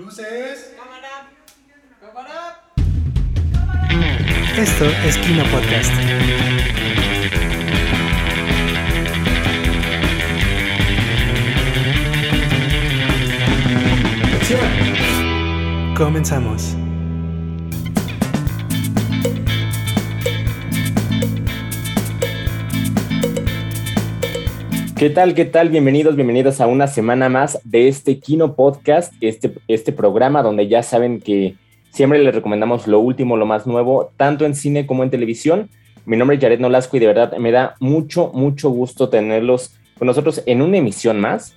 Luces. Cámara. Cámara. Esto es Kino Podcast. Comenzamos. ¿Qué tal? ¿Qué tal? Bienvenidos, bienvenidos a una semana más de este Kino Podcast, este, este programa donde ya saben que siempre les recomendamos lo último, lo más nuevo, tanto en cine como en televisión. Mi nombre es Jared Nolasco y de verdad me da mucho, mucho gusto tenerlos con nosotros en una emisión más.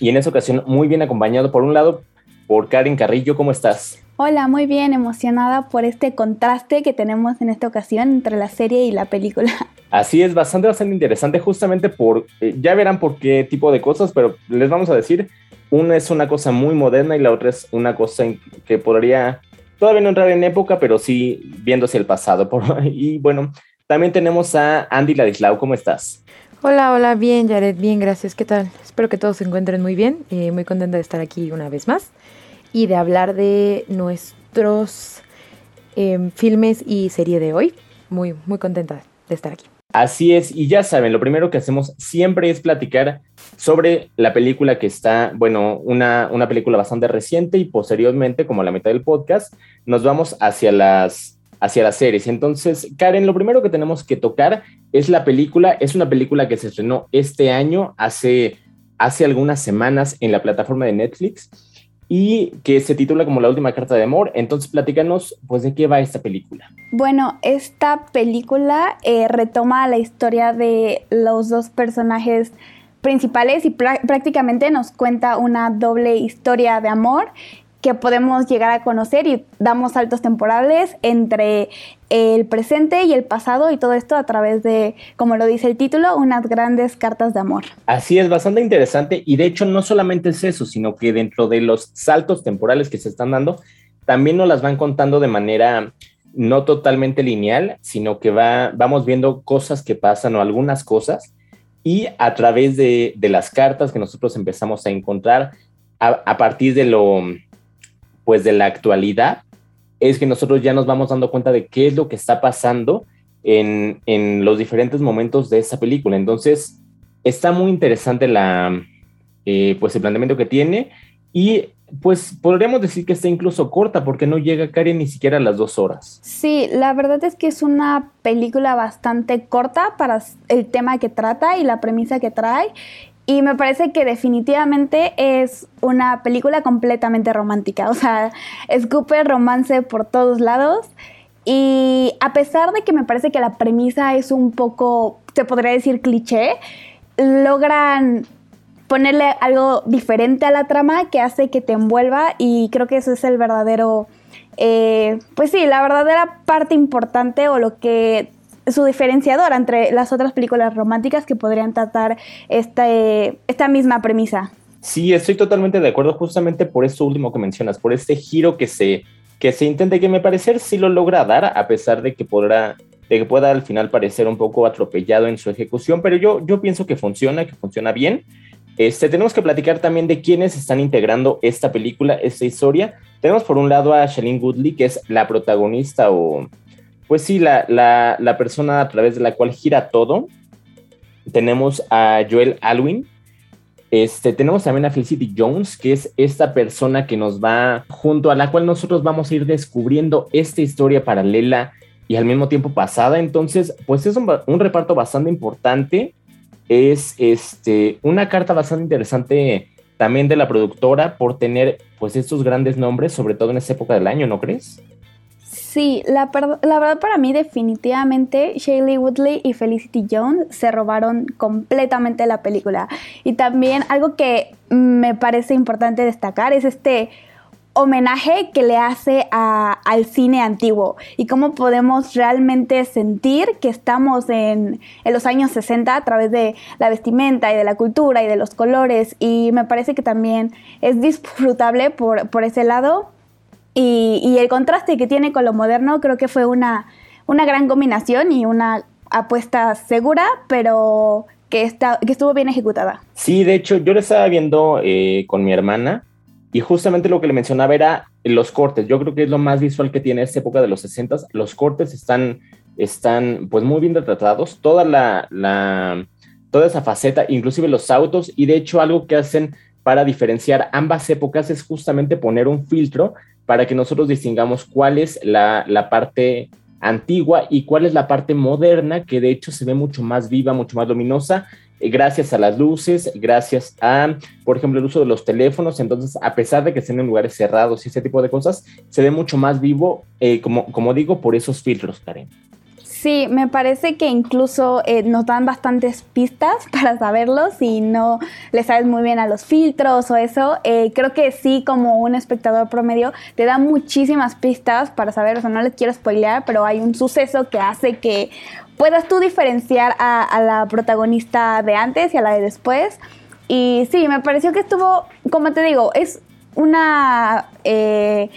Y en esa ocasión muy bien acompañado por un lado por Karen Carrillo. ¿Cómo estás? Hola, muy bien, emocionada por este contraste que tenemos en esta ocasión entre la serie y la película. Así es, bastante, bastante interesante, justamente por, eh, ya verán por qué tipo de cosas, pero les vamos a decir, una es una cosa muy moderna y la otra es una cosa que podría todavía no entrar en época, pero sí viéndose el pasado. Por, y bueno, también tenemos a Andy Ladislao, ¿cómo estás? Hola, hola, bien, Jared, bien, gracias. ¿Qué tal? Espero que todos se encuentren muy bien. Eh, muy contenta de estar aquí una vez más y de hablar de nuestros em, filmes y serie de hoy. Muy, muy contenta de estar aquí. Así es, y ya saben, lo primero que hacemos siempre es platicar sobre la película que está, bueno, una, una película bastante reciente y posteriormente, como la mitad del podcast, nos vamos hacia las, hacia las series. Entonces, Karen, lo primero que tenemos que tocar es la película, es una película que se estrenó este año, hace, hace algunas semanas en la plataforma de Netflix y que se titula como La última carta de amor. Entonces, platícanos, pues, de qué va esta película. Bueno, esta película eh, retoma la historia de los dos personajes principales y prácticamente nos cuenta una doble historia de amor que podemos llegar a conocer y damos saltos temporales entre el presente y el pasado y todo esto a través de, como lo dice el título, unas grandes cartas de amor. Así es, bastante interesante y de hecho no solamente es eso, sino que dentro de los saltos temporales que se están dando, también nos las van contando de manera no totalmente lineal, sino que va, vamos viendo cosas que pasan o algunas cosas y a través de, las cartas que nosotros empezamos a encontrar a partir de lo pues de la actualidad, es que nosotros ya nos vamos dando cuenta de qué es lo que está pasando en, los diferentes momentos de esa película. Entonces, está muy interesante la, eh, pues el planteamiento que tiene y pues podríamos decir que está incluso corta porque no llega Karen ni siquiera a las dos horas. Sí, la verdad es que es una película bastante corta para el tema que trata y la premisa que trae y me parece que definitivamente es una película completamente romántica. O sea, escupe romance por todos lados. Y a pesar de que me parece que la premisa es un poco, se podría decir, cliché, logran ponerle algo diferente a la trama que hace que te envuelva y creo que eso es el verdadero, eh, pues sí, la verdadera parte importante o lo que su diferenciador entre las otras películas románticas que podrían tratar este, esta misma premisa. Sí, estoy totalmente de acuerdo justamente por esto último que mencionas, por este giro que se, que se intenta, que me parecer sí lo logra dar, a pesar de que podrá que pueda al final parecer un poco atropellado en su ejecución, pero yo, yo pienso que funciona, que funciona bien. Este, tenemos que platicar también de quiénes están integrando esta película, esta historia. Tenemos por un lado a Shailene Woodley, que es la protagonista o, pues sí, la, persona a través de la cual gira todo. Tenemos a Joel Alwyn. Este, tenemos también a Felicity Jones, que es esta persona que nos va, junto a la cual nosotros vamos a ir descubriendo esta historia paralela y al mismo tiempo pasada. Entonces, pues es un, un reparto bastante importante. Es este, una carta bastante interesante también de la productora por tener pues estos grandes nombres, sobre todo en esta época del año, ¿no crees? Sí, la, la, verdad para mí definitivamente Shaylee Woodley y Felicity Jones se robaron completamente la película. Y también algo que me parece importante destacar es este homenaje que le hace al cine antiguo y cómo podemos realmente sentir que estamos en, los años 60 a través de la vestimenta y de la cultura y de los colores y me parece que también es disfrutable por ese lado y, el contraste que tiene con lo moderno creo que fue una, una gran combinación y una apuesta segura, pero que, está, que estuvo bien ejecutada. Sí, de hecho, yo lo estaba viendo eh, con mi hermana y justamente lo que le mencionaba era los cortes. Yo creo que es lo más visual que tiene esta época de los 60. Los cortes están, están pues muy bien retratados. Toda la, la, toda esa faceta, inclusive los autos, y de hecho algo que hacen para diferenciar ambas épocas es justamente poner un filtro para que nosotros distingamos cuál es la, la parte antigua y cuál es la parte moderna, que de hecho se ve mucho más viva, mucho más luminosa, eh, gracias a las luces, gracias a, por ejemplo, el uso de los teléfonos. Entonces, a pesar de que estén en lugares cerrados y ese tipo de cosas, se ve mucho más vivo, eh, como, como digo, por esos filtros, Karen. Sí, me parece que incluso eh, nos dan bastantes pistas para saberlo si no le sabes muy bien a los filtros o eso. creo que sí, como un espectador promedio, te da muchísimas pistas para saber, o sea, no les quiero spoilear, pero hay un suceso que hace que puedas tú diferenciar a, la protagonista de antes y a la de después. Y sí, me pareció que estuvo, como te digo, es una eh,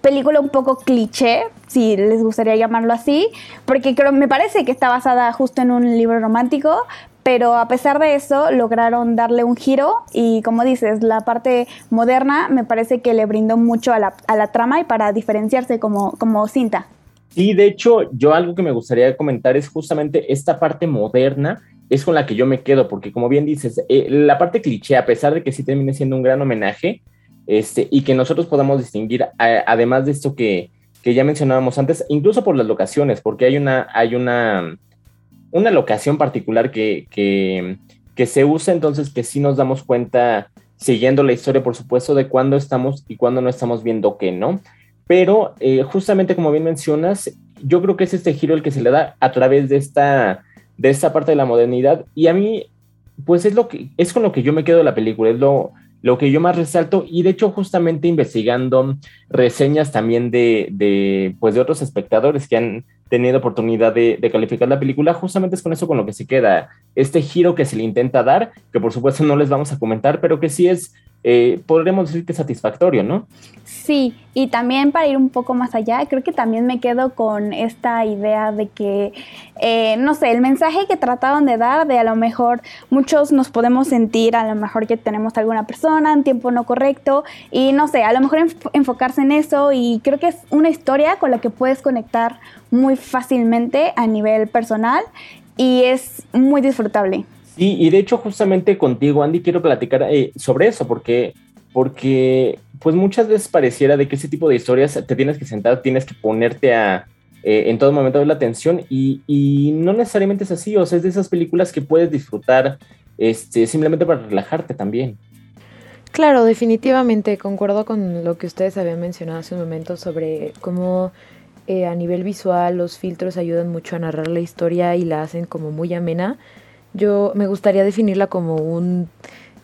película un poco cliché, si les gustaría llamarlo así, porque creo, me parece que está basada justo en un libro romántico, pero a pesar de eso lograron darle un giro y como dices, la parte moderna me parece que le brindó mucho a la, a la trama y para diferenciarse como, como cinta. Sí, de hecho, yo algo que me gustaría comentar es justamente esta parte moderna, es con la que yo me quedo, porque como bien dices, eh, la parte cliché, a pesar de que sí termine siendo un gran homenaje, este, y que nosotros podamos distinguir, además de esto que, que, ya mencionábamos antes, incluso por las locaciones, porque hay una, hay una, una locación particular que, que, que se usa, entonces que sí nos damos cuenta, siguiendo la historia, por supuesto, de cuándo estamos y cuándo no estamos viendo qué, ¿no? pero eh, justamente como bien mencionas, yo creo que es este giro el que se le da a través de esta, de esta parte de la modernidad y a mí, pues es, lo que, es con lo que yo me quedo de la película, es lo, lo que yo más resalto y de hecho justamente investigando reseñas también de, de, pues de otros espectadores que han tenido oportunidad de, calificar la película, justamente es con eso con lo que se queda, este giro que se le intenta dar, que por supuesto no les vamos a comentar, pero que sí es eh, podríamos decir que satisfactorio, ¿no? Sí, y también para ir un poco más allá, creo que también me quedo con esta idea de que, eh, no sé, el mensaje que trataban de dar, de a lo mejor muchos nos podemos sentir, a lo mejor que tenemos alguna persona en tiempo no correcto, y no sé, a lo mejor enfocarse en eso, y creo que es una historia con la que puedes conectar muy fácilmente a nivel personal, y es muy disfrutable. Sí, y de hecho justamente contigo, Andy, quiero platicar eh, sobre eso, porque, porque pues muchas veces pareciera de que ese tipo de historias te tienes que sentar, tienes que ponerte a, eh, en todo momento ver la atención y, y, no necesariamente es así, o sea, es de esas películas que puedes disfrutar este, simplemente para relajarte también. Claro, definitivamente concuerdo con lo que ustedes habían mencionado hace un momento sobre cómo eh, a nivel visual los filtros ayudan mucho a narrar la historia y la hacen como muy amena. Yo me gustaría definirla como un,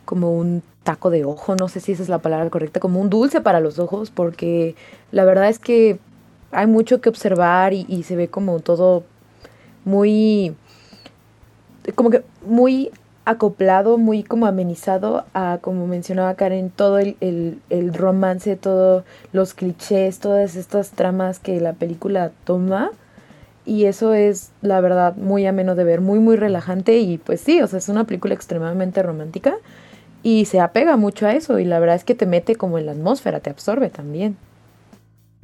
como un taco de ojo, no sé si esa es la palabra correcta, como un dulce para los ojos, porque la verdad es que hay mucho que observar y, se ve como todo muy, como que muy acoplado, muy como amenizado a, como mencionaba Karen, todo el, el, el romance, todos los clichés, todas estas tramas que la película toma. Y eso es, la verdad, muy ameno de ver, muy, muy relajante. Y pues sí, o sea, es una película extremadamente romántica y se apega mucho a eso. Y la verdad es que te mete como en la atmósfera, te absorbe también.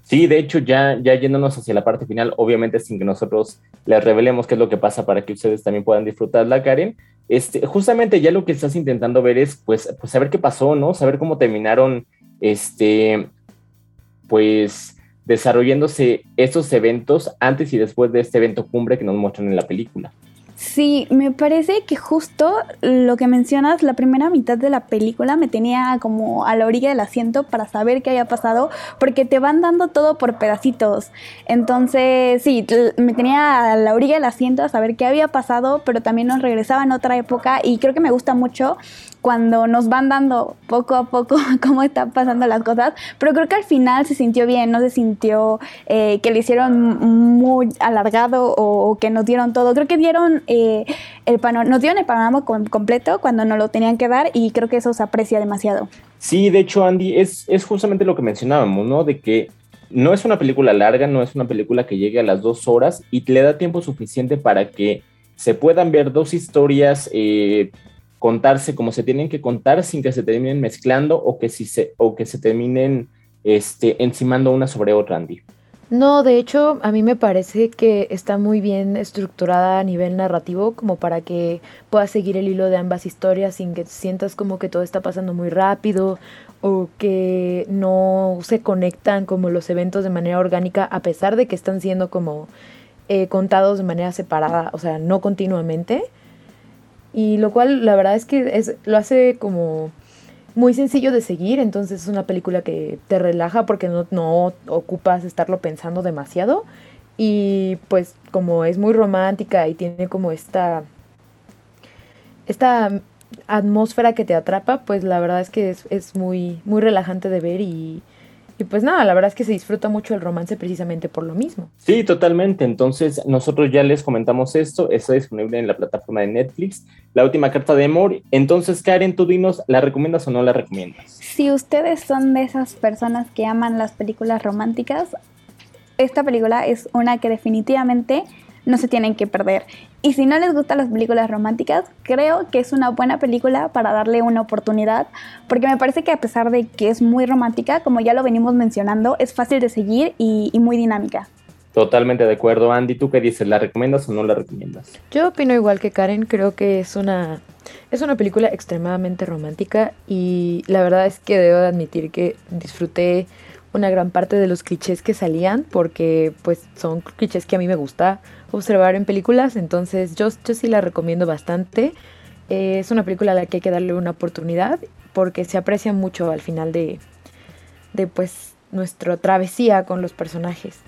Sí, de hecho, ya, ya yéndonos hacia la parte final, obviamente sin que nosotros les revelemos qué es lo que pasa para que ustedes también puedan disfrutarla, Karen, este, justamente ya lo que estás intentando ver es, pues, pues saber qué pasó, ¿no? Saber cómo terminaron, este, pues, desarrollándose estos eventos antes y después de este evento cumbre que nos muestran en la película. Sí, me parece que justo lo que mencionas, la primera mitad de la película me tenía como a la orilla del asiento para saber qué había pasado, porque te van dando todo por pedacitos. Entonces, sí, me tenía a la orilla del asiento a saber qué había pasado, pero también nos regresaba en otra época y creo que me gusta mucho cuando nos van dando poco a poco cómo están pasando las cosas, pero creo que al final se sintió bien, no se sintió eh, que le hicieron muy alargado o, que nos dieron todo, creo que dieron eh, el panorama, nos dieron el panorama completo cuando nos lo tenían que dar y creo que eso se aprecia demasiado. Sí, de hecho, Andy, es, es justamente lo que mencionábamos, ¿no? De que no es una película larga, no es una película que llegue a las dos horas y le da tiempo suficiente para que se puedan ver dos historias eh, contarse como se tienen que contar sin que se terminen mezclando o que, si se, o que se terminen este, encimando una sobre otra, Andy. No, de hecho, a mí me parece que está muy bien estructurada a nivel narrativo, como para que puedas seguir el hilo de ambas historias sin que sientas como que todo está pasando muy rápido o que no se conectan como los eventos de manera orgánica, a pesar de que están siendo como eh, contados de manera separada, o sea, no continuamente. Y lo cual, la verdad es que es, lo hace como muy sencillo de seguir, entonces es una película que te relaja porque no, no ocupas estarlo pensando demasiado. Y pues como es muy romántica y tiene como esta, esta atmósfera que te atrapa, pues la verdad es que es, es muy, muy relajante de ver y, y pues nada, la verdad es que se disfruta mucho el romance precisamente por lo mismo. Sí, totalmente. Entonces, nosotros ya les comentamos esto, está disponible en la plataforma de Netflix, La última carta de amor. Entonces, Karen, tú dinos, ¿la recomiendas o no la recomiendas? Si ustedes son de esas personas que aman las películas románticas, esta película es una que definitivamente no se tienen que perder. Y si no les gustan las películas románticas, creo que es una buena película para darle una oportunidad, porque me parece que a pesar de que es muy romántica, como ya lo venimos mencionando, es fácil de seguir y, y muy dinámica. Totalmente de acuerdo, Andy. ¿Tú qué dices? ¿La recomiendas o no la recomiendas? Yo opino igual que Karen, creo que es una, es una película extremadamente romántica y la verdad es que debo de admitir que disfruté una gran parte de los clichés que salían porque pues son clichés que a mí me gusta observar en películas, entonces yo, yo sí la recomiendo bastante. Eh, es una película a la que hay que darle una oportunidad porque se aprecia mucho al final de, de pues nuestra travesía con los personajes.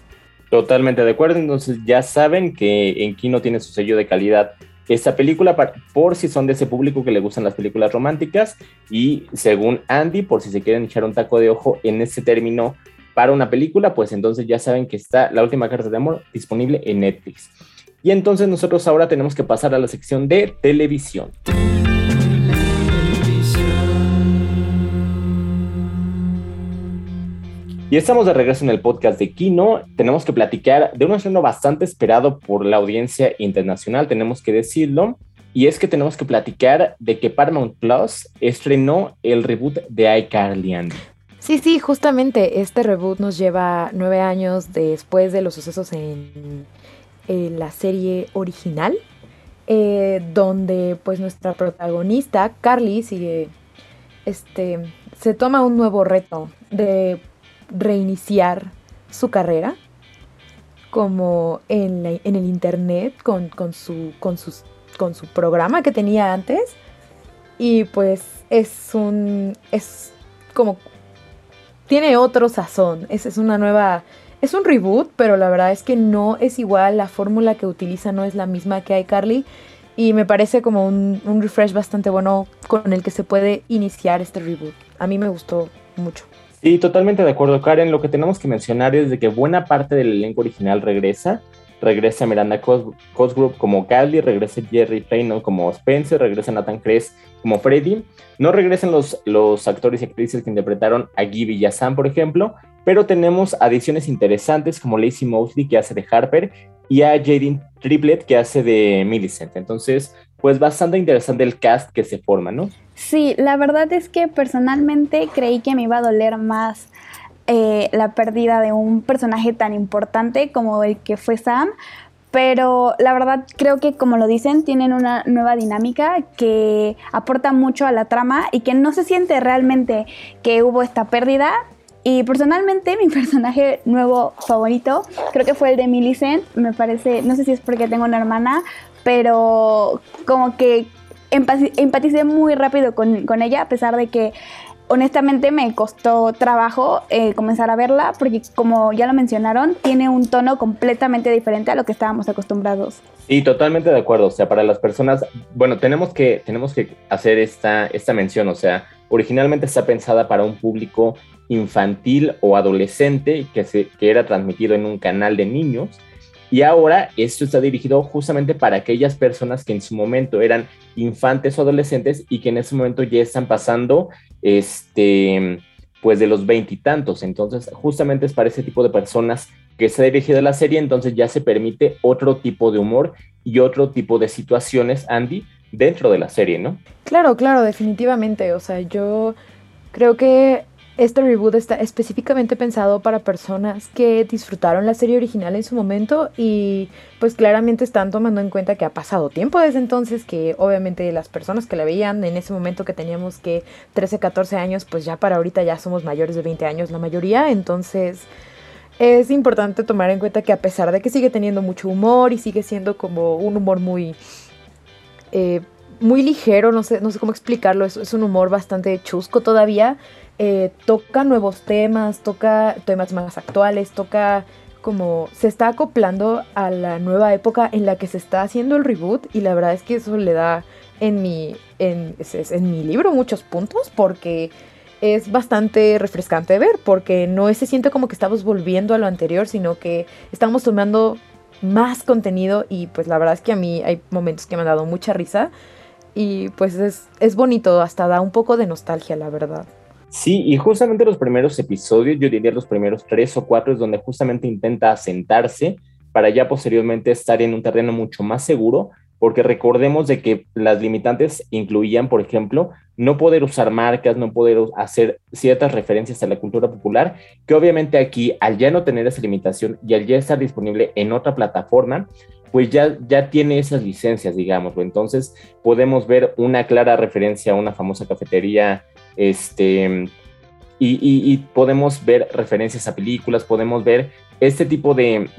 Totalmente de acuerdo, entonces ya saben que en Kino tiene su sello de calidad esta película por si son de ese público que le gustan las películas románticas y según Andy, por si se quieren echar un taco de ojo en ese término para una película, pues entonces ya saben que está La última carta de amor disponible en Netflix. Y entonces nosotros ahora tenemos que pasar a la sección de televisión. Y estamos de regreso en el podcast de Kino. Tenemos que platicar de un estreno bastante esperado por la audiencia internacional, tenemos que decirlo. Y es que tenemos que platicar de que Paramount Plus estrenó el reboot de iCarly. Sí, sí, justamente este reboot nos lleva nueve años después de los sucesos en, la serie original, eh, donde pues nuestra protagonista, Carly, sigue, este, se toma un nuevo reto de reiniciar su carrera como en, en el internet con, con, su, con, sus, con su programa que tenía antes. Y pues es un. es como. tiene otro sazón. Es, es una nueva. Es un reboot, pero la verdad es que no es igual. La fórmula que utiliza no es la misma que iCarly. Y me parece como un, un refresh bastante bueno con el que se puede iniciar este reboot. A mí me gustó mucho. Sí, totalmente de acuerdo, Karen. Lo que tenemos que mencionar es de que buena parte del elenco original regresa. Regresa Miranda Cosgrove como Callie, regresa Jerry Feynman como Spencer, regresa Nathan Kress como Freddy. No regresan los, los actores y actrices que interpretaron a Gibby y a Sam, por ejemplo, pero tenemos adiciones interesantes como Lacey Mosley, que hace de Harper, y a Jaden Triplet, que hace de Millicent. Entonces, pues bastante interesante el cast que se forma, ¿no? Sí, la verdad es que personalmente creí que me iba a doler más eh, la pérdida de un personaje tan importante como el que fue Sam, pero la verdad creo que como lo dicen, tienen una nueva dinámica que aporta mucho a la trama y que no se siente realmente que hubo esta pérdida. Y personalmente mi personaje nuevo favorito creo que fue el de Millicent, me parece, no sé si es porque tengo una hermana, pero como que empaticé muy rápido con, con, ella, a pesar de que honestamente me costó trabajo eh, comenzar a verla, porque como ya lo mencionaron, tiene un tono completamente diferente a lo que estábamos acostumbrados. Sí, totalmente de acuerdo. O sea, para las personas, bueno, tenemos que, tenemos que hacer esta, esta mención. O sea, originalmente está pensada para un público infantil o adolescente que, se, que era transmitido en un canal de niños y ahora esto está dirigido justamente para aquellas personas que en su momento eran infantes o adolescentes y que en ese momento ya están pasando, este, pues de los veintitantos. Entonces, justamente es para ese tipo de personas que se ha dirigido la serie, entonces ya se permite otro tipo de humor y otro tipo de situaciones, Andy, dentro de la serie, ¿no? Claro, claro, definitivamente. O sea, yo creo que este reboot está específicamente pensado para personas que disfrutaron la serie original en su momento y pues claramente están tomando en cuenta que ha pasado tiempo desde entonces, que obviamente las personas que la veían en ese momento que teníamos que 13, 14 años, pues ya para ahorita ya somos mayores de 20 años la mayoría, entonces es importante tomar en cuenta que a pesar de que sigue teniendo mucho humor y sigue siendo como un humor muy... Eh, muy ligero, no sé, no sé cómo explicarlo, es, es un humor bastante chusco todavía, eh, toca nuevos temas, toca temas más actuales, toca como se está acoplando a la nueva época en la que se está haciendo el reboot y la verdad es que eso le da en mi, en, en mi libro muchos puntos porque es bastante refrescante ver porque no se siente como que estamos volviendo a lo anterior, sino que estamos tomando más contenido y pues la verdad es que a mí hay momentos que me han dado mucha risa y pues es, es bonito, hasta da un poco de nostalgia, la verdad. Sí, y justamente los primeros episodios, yo diría los primeros tres o cuatro, es donde justamente intenta asentarse para ya posteriormente estar en un terreno mucho más seguro, porque recordemos de que las limitantes incluían, por ejemplo, no poder usar marcas, no poder hacer ciertas referencias a la cultura popular, que obviamente aquí, al ya no tener esa limitación y al ya estar disponible en otra plataforma, pues ya, ya tiene esas licencias, digamos. Entonces podemos ver una clara referencia a una famosa cafetería este, y, podemos ver referencias a películas, podemos ver este tipo de,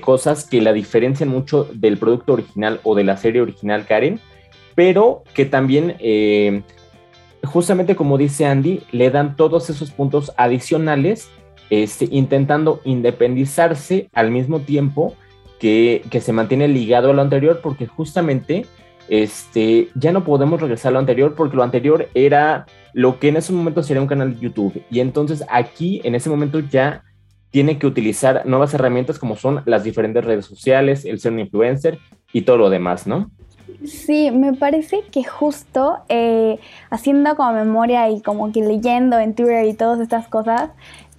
cosas que la diferencian mucho del producto original o de la serie original, Karen, pero que también, eh, justamente como dice Andy, le dan todos esos puntos adicionales, este, intentando independizarse al mismo tiempo que, que se mantiene ligado a lo anterior, porque justamente este, ya no podemos regresar a lo anterior porque lo anterior era lo que en ese momento sería un canal de YouTube. Y entonces aquí, en ese momento, ya tiene que utilizar nuevas herramientas como son las diferentes redes sociales, el ser un influencer y todo lo demás, ¿no? Sí, me parece que justo eh, haciendo como memoria y como que leyendo en Twitter y todas estas cosas,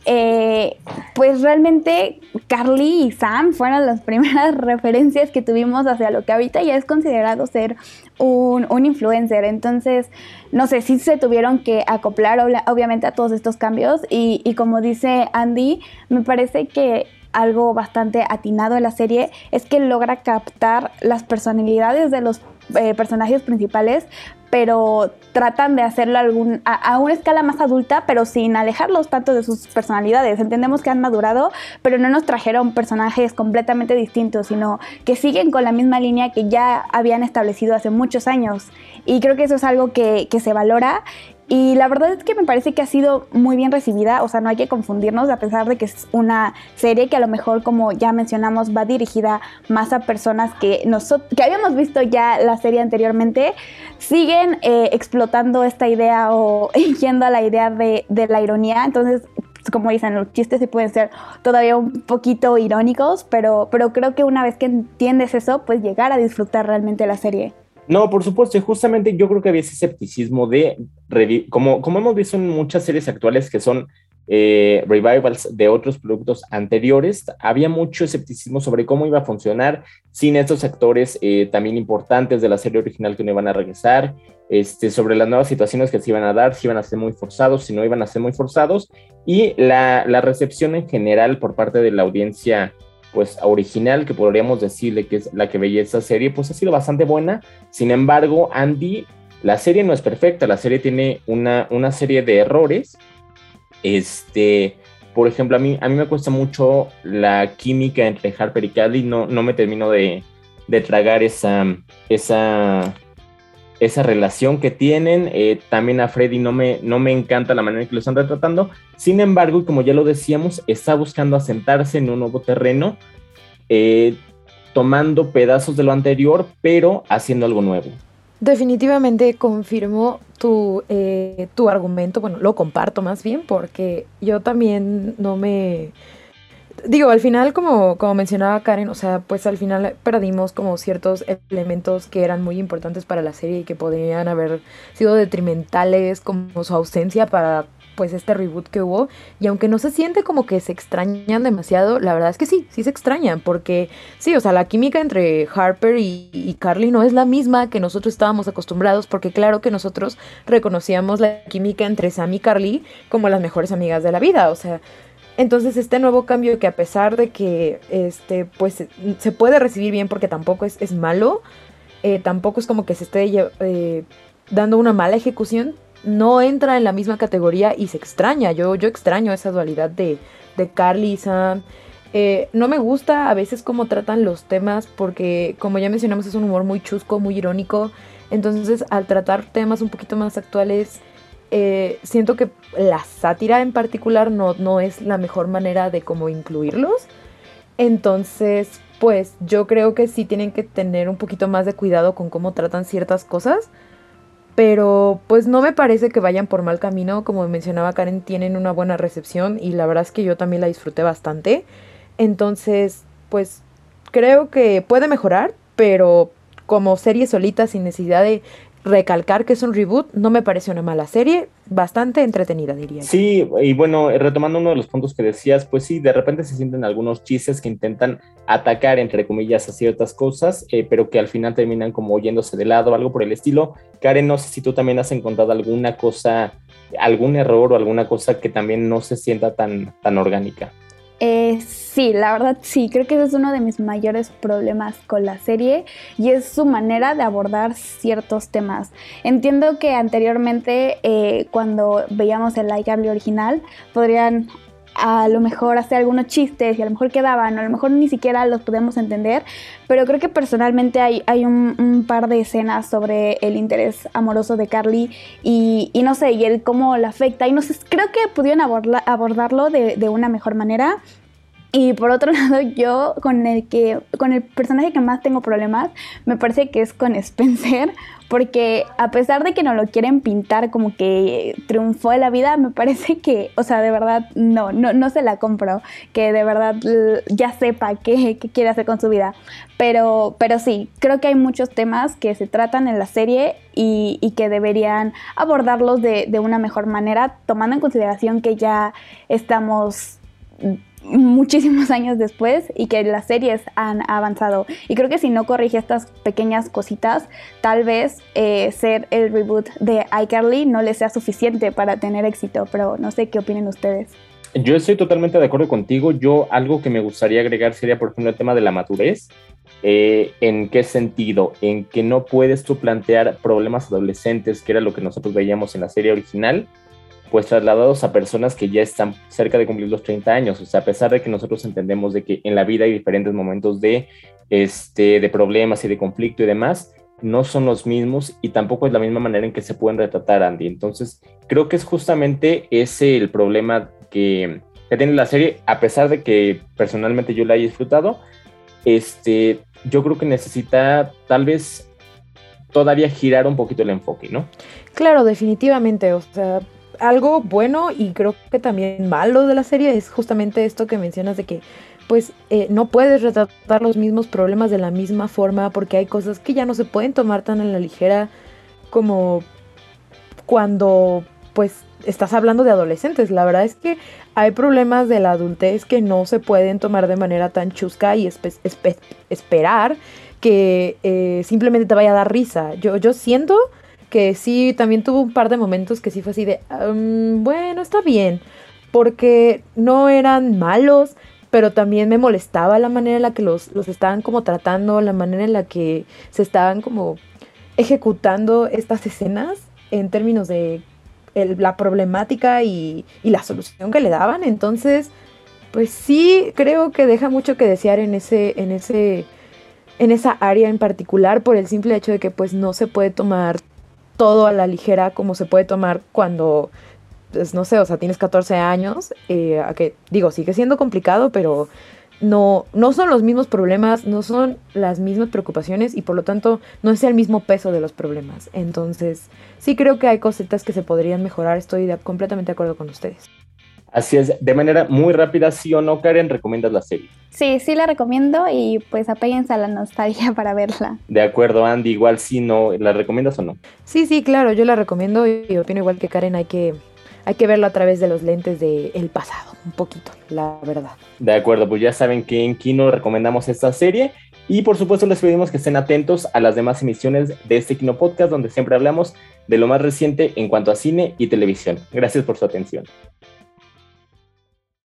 eh, pues realmente Carly y Sam fueron las primeras referencias que tuvimos hacia lo que ahorita ya es considerado ser un, influencer. Entonces, no sé, sí se tuvieron que acoplar obviamente a todos estos cambios y, y como dice Andy, me parece que algo bastante atinado en la serie es que logra captar las personalidades de los eh, personajes principales, pero tratan de hacerlo algún, a, una escala más adulta, pero sin alejarlos tanto de sus personalidades. Entendemos que han madurado, pero no nos trajeron personajes completamente distintos, sino que siguen con la misma línea que ya habían establecido hace muchos años. Y creo que eso es algo que, que se valora y la verdad es que me parece que ha sido muy bien recibida, o sea, no hay que confundirnos, a pesar de que es una serie que a lo mejor, como ya mencionamos, va dirigida más a personas que, nosotros, que habíamos visto ya la serie anteriormente, siguen eh, explotando esta idea o yendo a la idea de, de la ironía. Entonces, como dicen, los chistes sí pueden ser todavía un poquito irónicos, pero, pero creo que una vez que entiendes eso, pues llegar a disfrutar realmente la serie. No, por supuesto, justamente yo creo que había ese escepticismo de, como, como hemos visto en muchas series actuales que son eh, revivals de otros productos anteriores, había mucho escepticismo sobre cómo iba a funcionar sin estos actores eh, también importantes de la serie original que no iban a regresar, este, sobre las nuevas situaciones que se iban a dar, si iban a ser muy forzados, si no iban a ser muy forzados, y la, la recepción en general por parte de la audiencia pues original, que podríamos decirle que es la que veía esa serie, pues ha sido bastante buena. Sin embargo, Andy, la serie no es perfecta, la serie tiene una, una serie de errores. Este, por ejemplo, a mí, a mí me cuesta mucho la química entre Harper y Caddy, no, no me termino de, de tragar esa, esa, esa relación que tienen. Eh, también a Freddy no me, no me encanta la manera en que lo están retratando. Sin embargo, como ya lo decíamos, está buscando asentarse en un nuevo terreno, eh, tomando pedazos de lo anterior, pero haciendo algo nuevo. Definitivamente confirmo tu, eh, tu argumento, bueno, lo comparto más bien, porque yo también no me digo, al final, como, como mencionaba Karen, o sea, pues al final perdimos como ciertos elementos que eran muy importantes para la serie y que podrían haber sido detrimentales, como su ausencia para pues este reboot que hubo. Y aunque no se siente como que se extrañan demasiado, la verdad es que sí, sí se extrañan porque sí, o sea, la química entre Harper y, y Carly no es la misma que nosotros estábamos acostumbrados porque claro que nosotros reconocíamos la química entre Sam y Carly como las mejores amigas de la vida, o sea, entonces este nuevo cambio que a pesar de que este pues se puede recibir bien porque tampoco es, es malo, eh, tampoco es como que se esté eh, dando una mala ejecución, no entra en la misma categoría y se extraña. Yo, yo extraño esa dualidad de, de Carly y Sam. Eh, no me gusta a veces cómo tratan los temas porque, como ya mencionamos, es un humor muy chusco, muy irónico. Entonces, al tratar temas un poquito más actuales, eh, siento que la sátira en particular no, no es la mejor manera de cómo incluirlos. Entonces, pues yo creo que sí tienen que tener un poquito más de cuidado con cómo tratan ciertas cosas. Pero pues no me parece que vayan por mal camino. Como mencionaba Karen, tienen una buena recepción y la verdad es que yo también la disfruté bastante. Entonces, pues creo que puede mejorar, pero como serie solita, sin necesidad de recalcar que es un reboot, no me parece una mala serie, bastante entretenida diría. Sí, y bueno, retomando uno de los puntos que decías, pues sí, de repente se sienten algunos chistes que intentan atacar, entre comillas, a ciertas cosas, eh, pero que al final terminan como yéndose de lado, algo por el estilo. Karen, no sé si tú también has encontrado alguna cosa, algún error o alguna cosa que también no se sienta tan, tan orgánica. Eh, sí, la verdad sí, creo que ese es uno de mis mayores problemas con la serie y es su manera de abordar ciertos temas. Entiendo que anteriormente eh, cuando veíamos el Like original podrían a lo mejor hacer algunos chistes y a lo mejor quedaban, a lo mejor ni siquiera los podemos entender, pero creo que personalmente hay, hay un, par de escenas sobre el interés amoroso de Carly y, no sé, y el cómo la afecta, y no sé, creo que pudieron abordarlo de, de una mejor manera. Y por otro lado, yo con el que con el personaje que más tengo problemas, me parece que es con Spencer, porque a pesar de que no lo quieren pintar como que triunfó en la vida, me parece que, o sea, de verdad no, no, no se la compro, que de verdad ya sepa qué, quiere hacer con su vida. Pero, pero sí, creo que hay muchos temas que se tratan en la serie y, y que deberían abordarlos de, de una mejor manera, tomando en consideración que ya estamos muchísimos años después y que las series han avanzado. Y creo que si no corrige estas pequeñas cositas, tal vez eh, ser el reboot de iCarly no le sea suficiente para tener éxito, pero no sé qué opinen ustedes. Yo estoy totalmente de acuerdo contigo. Yo algo que me gustaría agregar sería, por ejemplo, el tema de la madurez. Eh, ¿En qué sentido? En que no puedes tú plantear problemas adolescentes, que era lo que nosotros veíamos en la serie original, pues trasladados a personas que ya están cerca de cumplir los 30 años. O sea, a pesar de que nosotros entendemos de que en la vida hay diferentes momentos de, este, de problemas y de conflicto y demás, no son los mismos y tampoco es la misma manera en que se pueden retratar, Andy. Entonces, creo que es justamente ese el problema que, que tiene la serie, a pesar de que personalmente yo la haya disfrutado, este, yo creo que necesita tal vez todavía girar un poquito el enfoque, ¿no? Claro, definitivamente. O sea, algo bueno y creo que también malo de la serie es justamente esto que mencionas de que pues eh, no puedes retratar los mismos problemas de la misma forma porque hay cosas que ya no se pueden tomar tan en la ligera como cuando pues estás hablando de adolescentes. La verdad es que hay problemas de la adultez que no se pueden tomar de manera tan chusca y esperar que eh, simplemente te vaya a dar risa. Yo, yo siento que sí, también tuvo un par de momentos que sí fue así de, bueno, está bien, porque no eran malos, pero también me molestaba la manera en la que los, los estaban como tratando, la manera en la que se estaban como ejecutando estas escenas en términos de la problemática y, y, la solución que le daban. Entonces, pues sí, creo que deja mucho que desear en ese, en ese, en esa área en particular por el simple hecho de que pues no se puede tomar todo a la ligera como se puede tomar cuando, pues, no sé, o sea, tienes 14 años, eh, a que digo, sigue siendo complicado, pero no, no son los mismos problemas, no son las mismas preocupaciones y por lo tanto no es el mismo peso de los problemas. Entonces, sí creo que hay cositas que se podrían mejorar, estoy completamente de acuerdo con ustedes. Así es, de manera muy rápida, sí o no, Karen, ¿recomiendas la serie? Sí, sí la recomiendo y pues apéguense a la nostalgia para verla. De acuerdo, Andy, igual sí, no, ¿la recomiendas o no? Sí, sí, claro, yo la recomiendo y opino igual que Karen, hay que, hay que verlo a través de los lentes del pasado, un poquito, la verdad. De acuerdo, pues ya saben que en Kino recomendamos esta serie y por supuesto les pedimos que estén atentos a las demás emisiones de este Kino Podcast donde siempre hablamos de lo más reciente en cuanto a cine y televisión. Gracias por su atención.